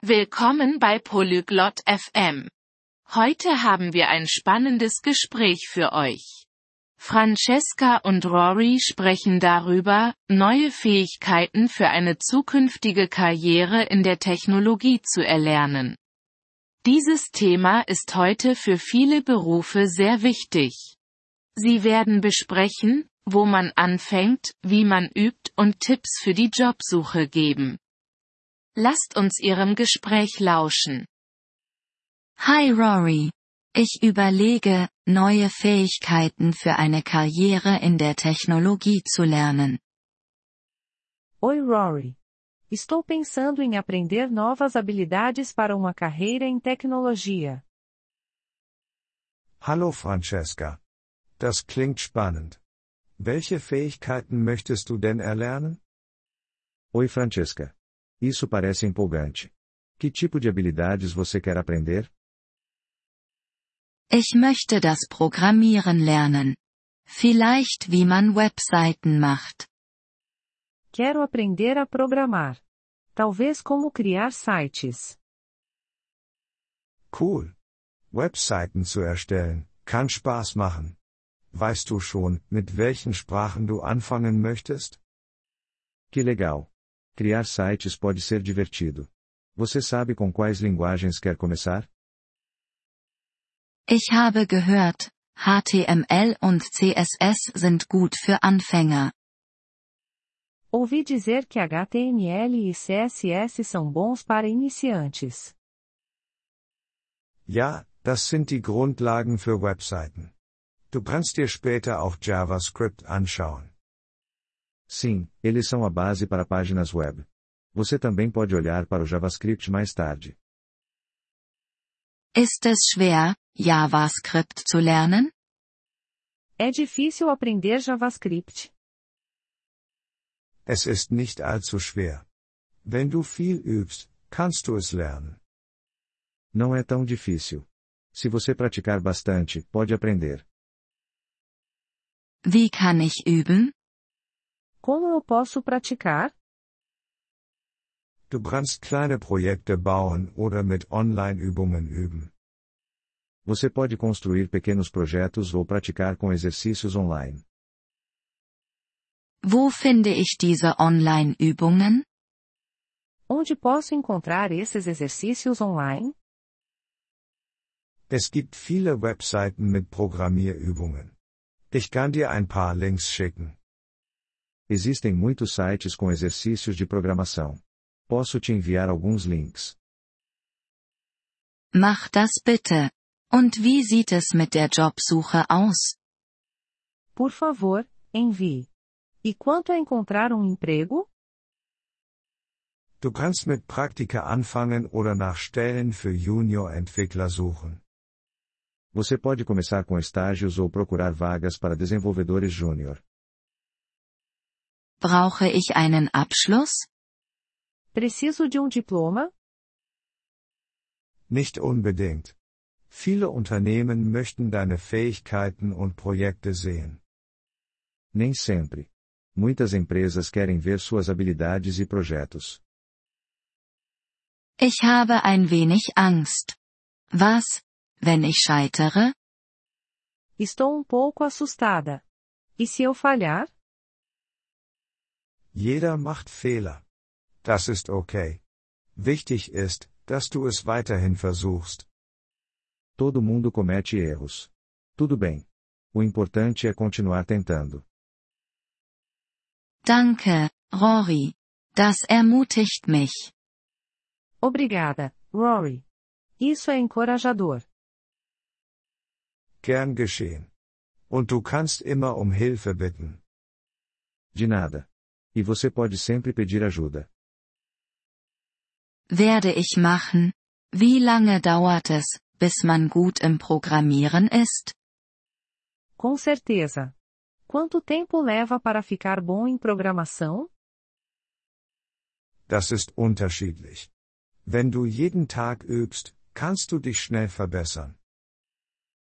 Willkommen bei Polyglot FM. Heute haben wir ein spannendes Gespräch für euch. Francesca und Rory sprechen darüber, neue Fähigkeiten für eine zukünftige Karriere in der Technologie zu erlernen. Dieses Thema ist heute für viele Berufe sehr wichtig. Sie werden besprechen, wo man anfängt, wie man übt und Tipps für die Jobsuche geben. Lasst uns Ihrem Gespräch lauschen. Hi Rory. Ich überlege, neue Fähigkeiten für eine Karriere in der Technologie zu lernen. Oi Rory. Estou pensando em aprender novas habilidades para uma carreira em tecnologia. Hallo Francesca. Das klingt spannend. Welche Fähigkeiten möchtest du denn erlernen? Oi Francesca. Isso parece empolgante. Que tipo de habilidades você quer aprender? Ich möchte das Programmieren lernen. Vielleicht wie man Webseiten macht. Quero aprender a programar. Talvez como criar sites. Cool. Webseiten zu erstellen, kann Spaß machen. Weißt du schon, mit welchen Sprachen du anfangen möchtest? Que legal. Criar sites pode ser divertido. Você sabe com quais linguagens quer começar? Ich habe gehört, HTML und CSS sind gut für Anfänger. Ouvi dizer que HTML e CSS são bons para iniciantes. Ja, das sind die Grundlagen für Webseiten. Du kannst dir später auch JavaScript anschauen. Sim, eles são a base para páginas web. Você também pode olhar para o JavaScript mais tarde. Ist es schwer, JavaScript zu lernen? É difícil aprender JavaScript. Es ist nicht allzu schwer. Wenn du viel übst, kannst du es lernen. Não é tão difícil. Se você praticar bastante, pode aprender. Wie kann ich üben? Como eu posso praticar? Du kannst kleine Projekte bauen oder mit Online-Übungen üben. Você pode construir pequenos projetos ou praticar com exercícios online. Wo finde ich diese Online-Übungen? Onde posso encontrar esses exercícios online? Es gibt viele Webseiten mit Programmierübungen. Ich kann dir ein paar Links schicken. Existem muitos sites com exercícios de programação. Posso te enviar alguns links. Mach das bitte. Und wie sieht es mit der Jobsuche aus? Por favor, envie. E quanto a encontrar um emprego? Du kannst mit Praktika anfangen oder nach Stellen für Junior-Entwickler suchen. Você pode começar com estágios ou procurar vagas para desenvolvedores júnior. Brauche ich einen Abschluss? Preciso de um diploma? Nicht unbedingt. Viele Unternehmen möchten deine Fähigkeiten und Projekte sehen. Nem sempre. Muitas empresas querem ver suas habilidades e projetos. Ich habe ein wenig Angst. Was, wenn ich scheitere? Estou um pouco assustada. E se eu falhar? Jeder macht Fehler. Das ist okay. Wichtig ist, dass du es weiterhin versuchst. Todo mundo comete erros. Tudo bem. O importante é continuar tentando. Danke, Rory. Das ermutigt mich. Obrigada, Rory. Isso é encorajador. Gern geschehen. Und du kannst immer um Hilfe bitten. De nada. E você pode sempre pedir ajuda. Werde ich machen. Wie lange dauert es, bis man gut im Programmieren ist? Com certeza. Quanto tempo leva para ficar bom em programação? Das ist unterschiedlich. Wenn du jeden Tag übst, kannst du dich schnell verbessern.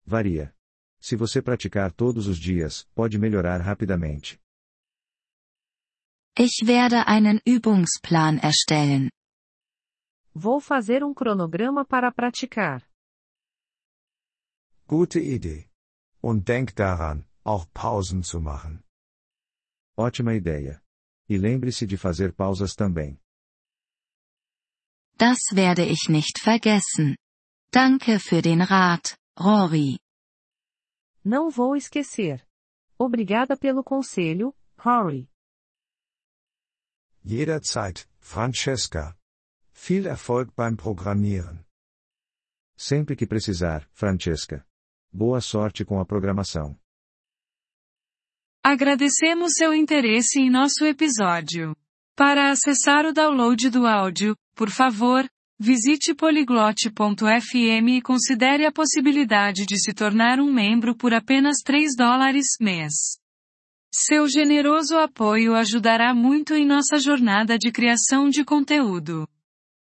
Varia. Se você praticar todos os dias, pode melhorar rapidamente. Ich werde einen Übungsplan erstellen. Vou fazer um cronograma para praticar. Gute Idee. Und denk daran, auch Pausen zu machen. Ótima ideia. E lembre-se de fazer pausas também. Das werde ich nicht vergessen. Danke für den Rat, Rory. Não vou esquecer. Obrigada pelo conselho, Rory. Jederzeit, Francesca. Viel Erfolg beim Programmieren. Sempre que precisar, Francesca. Boa sorte com a programação. Agradecemos seu interesse em nosso episódio. Para acessar o download do áudio, por favor, visite poliglote.fm e considere a possibilidade de se tornar um membro por apenas 3 dólares mês. Seu generoso apoio ajudará muito em nossa jornada de criação de conteúdo.